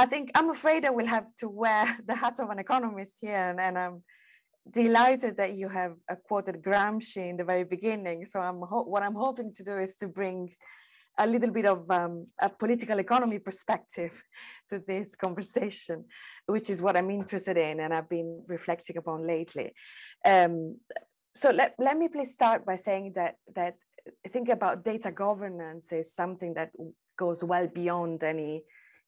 I think I'm afraid I will have to wear the hat of an economist here, and, and I'm delighted that you have uh, quoted Gramsci in the very beginning. So I'm what I'm hoping to do is to bring a little bit of um, a political economy perspective to this conversation, which is what I'm interested in and I've been reflecting upon lately. Um, so let, let me please start by saying that that think about data governance is something that goes well beyond any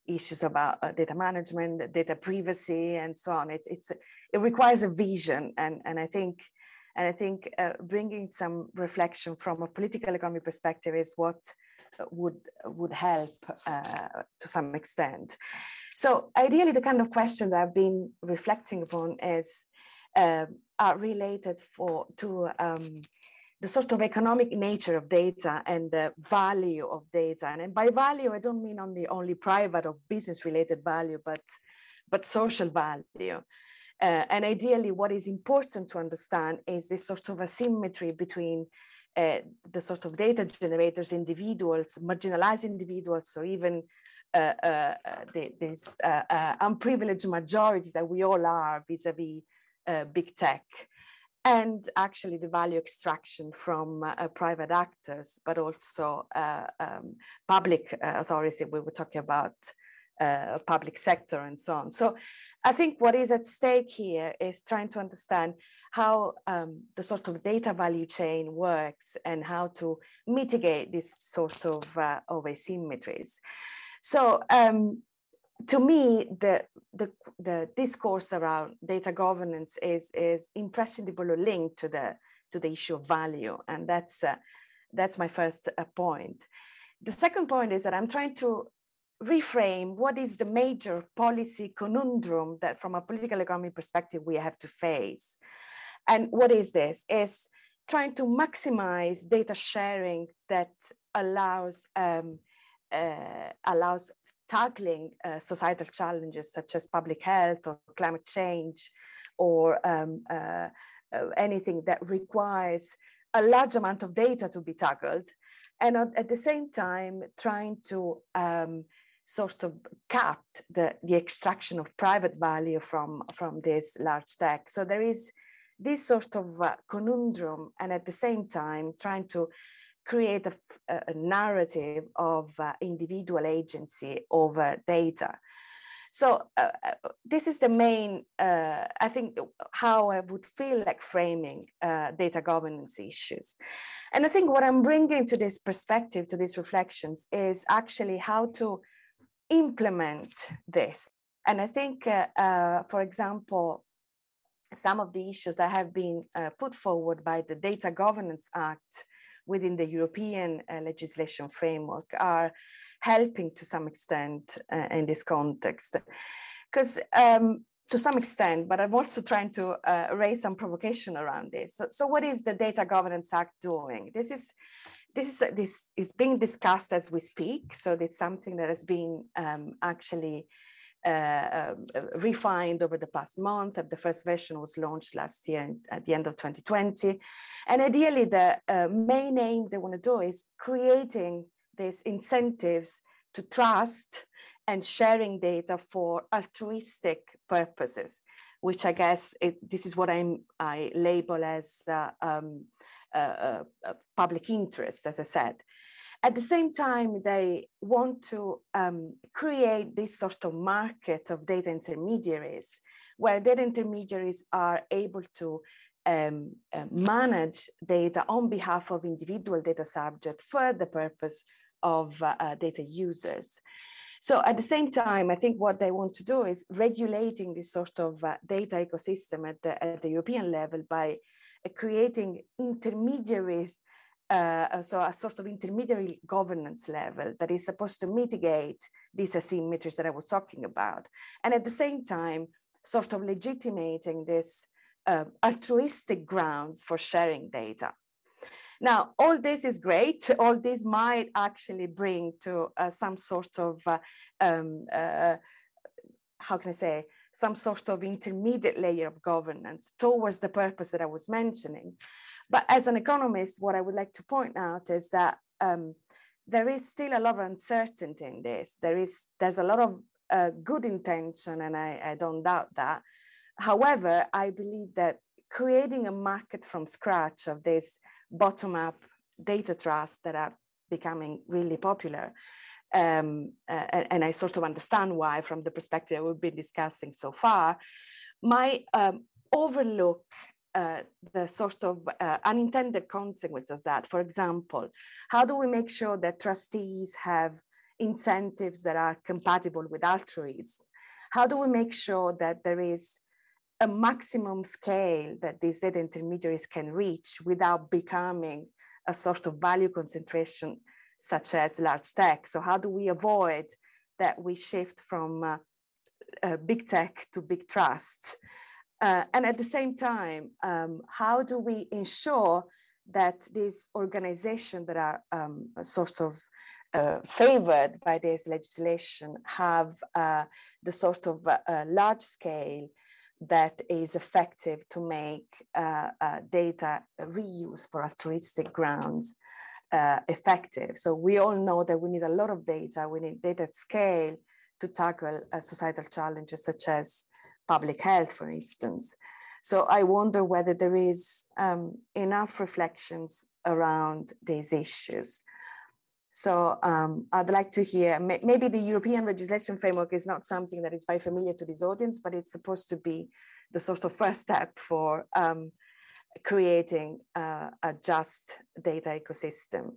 issues about uh, data management, data privacy, and so on. It, it's it requires a vision, and and I think and I think uh, bringing some reflection from a political economy perspective is what would would help uh, to some extent. So ideally, the kind of questions I've been reflecting upon is uh, are related for to um, the sort of economic nature of data and the value of data. And by value, I don't mean only only private or business related value, but but social value. Uh, and ideally, what is important to understand is this sort of asymmetry between uh, the sort of data generators, individuals, marginalized individuals, or even uh, uh, uh the, this uh, unprivileged majority that we all are vis-a-vis big tech and actually the value extraction from uh, private actors, but also uh, um, public uh, authorities. We were talking about public sector and so on. So I think what is at stake here is trying to understand how um, the sort of data value chain works and how to mitigate this sort of, uh, of asymmetries. So um, to me, the, the, the discourse around data governance is, is imprescindibly linked to the, to the issue of value. And that's, uh, that's my first uh, point. The second point is that I'm trying to reframe what is the major policy conundrum that from a political economy perspective we have to face. And what is this? Is trying to maximize data sharing that allows um, uh, allows tackling uh, societal challenges such as public health or climate change or um, uh, uh, anything that requires a large amount of data to be tackled. And at the same time, trying to um, sort of cap the, the extraction of private value from, from this large tech. So there is this sort of uh, conundrum, and at the same time, trying to create a, a narrative of uh, individual agency over data. So uh, uh, this is the main, uh, I think, how I would feel like framing uh, data governance issues. And I think what I'm bringing to this perspective, to these reflections, is actually how to implement this. And I think, uh, for example, some of the issues that have been put forward by the Data Governance Act within the European uh, legislation framework are helping to some extent uh, in this context. Because um, to some extent, but I'm also trying to uh, raise some provocation around this. So, so, what is the Data Governance Act doing? This is this is this is being discussed as we speak. So it's something that has been um, actually uh, um, refined over the past month. The first version was launched last year at the end of 2020. And ideally, the uh, main aim they want to do is creating these incentives to trust and sharing data for altruistic purposes, which I guess it, this is what I'm, I label as uh, um, public interest, as I said. At the same time, they want to um, create this sort of market of data intermediaries where data intermediaries are able to um, uh, manage data on behalf of individual data subjects for the purpose of uh, uh, data users. So at the same time, I think what they want to do is regulating this sort of uh, data ecosystem at the, at the European level by uh, creating intermediaries uh, so a sort of intermediary governance level that is supposed to mitigate these asymmetries that I was talking about. And at the same time, sort of legitimating this uh, altruistic grounds for sharing data. Now, all this is great. All this might actually bring to uh, some sort of, uh, um, uh, how can I say, some sort of intermediate layer of governance towards the purpose that I was mentioning. But as an economist, what I would like to point out is that um, there is still a lot of uncertainty in this. There is there's a lot of a good intention, and I, I don't doubt that. However, I believe that creating a market from scratch of this bottom up data trusts that are becoming really popular. Um, uh, and, I sort of understand why, from the perspective we've been discussing so far, my um, overlook uh, the sort of uh, unintended consequences that, for example, how do we make sure that trustees have incentives that are compatible with altruism? How do we make sure that there is a maximum scale that these intermediaries can reach without becoming a sort of value concentration such as large tech. So how do we avoid that we shift from uh, uh, big tech to big trust? Uh, and at the same time, um, how do we ensure that these organizations that are um, sort of uh, favored by this legislation have uh, the sort of uh, large scale that is effective to make uh, uh, data reuse for altruistic grounds uh, effective. So we all know that we need a lot of data. We need data at scale to tackle uh, societal challenges such as public health, for instance. So I wonder whether there is um, enough reflections around these issues. So um, I'd like to hear, maybe the European legislation framework is not something that is very familiar to this audience, but it's supposed to be the sort of first step for um, creating uh, a just data ecosystem.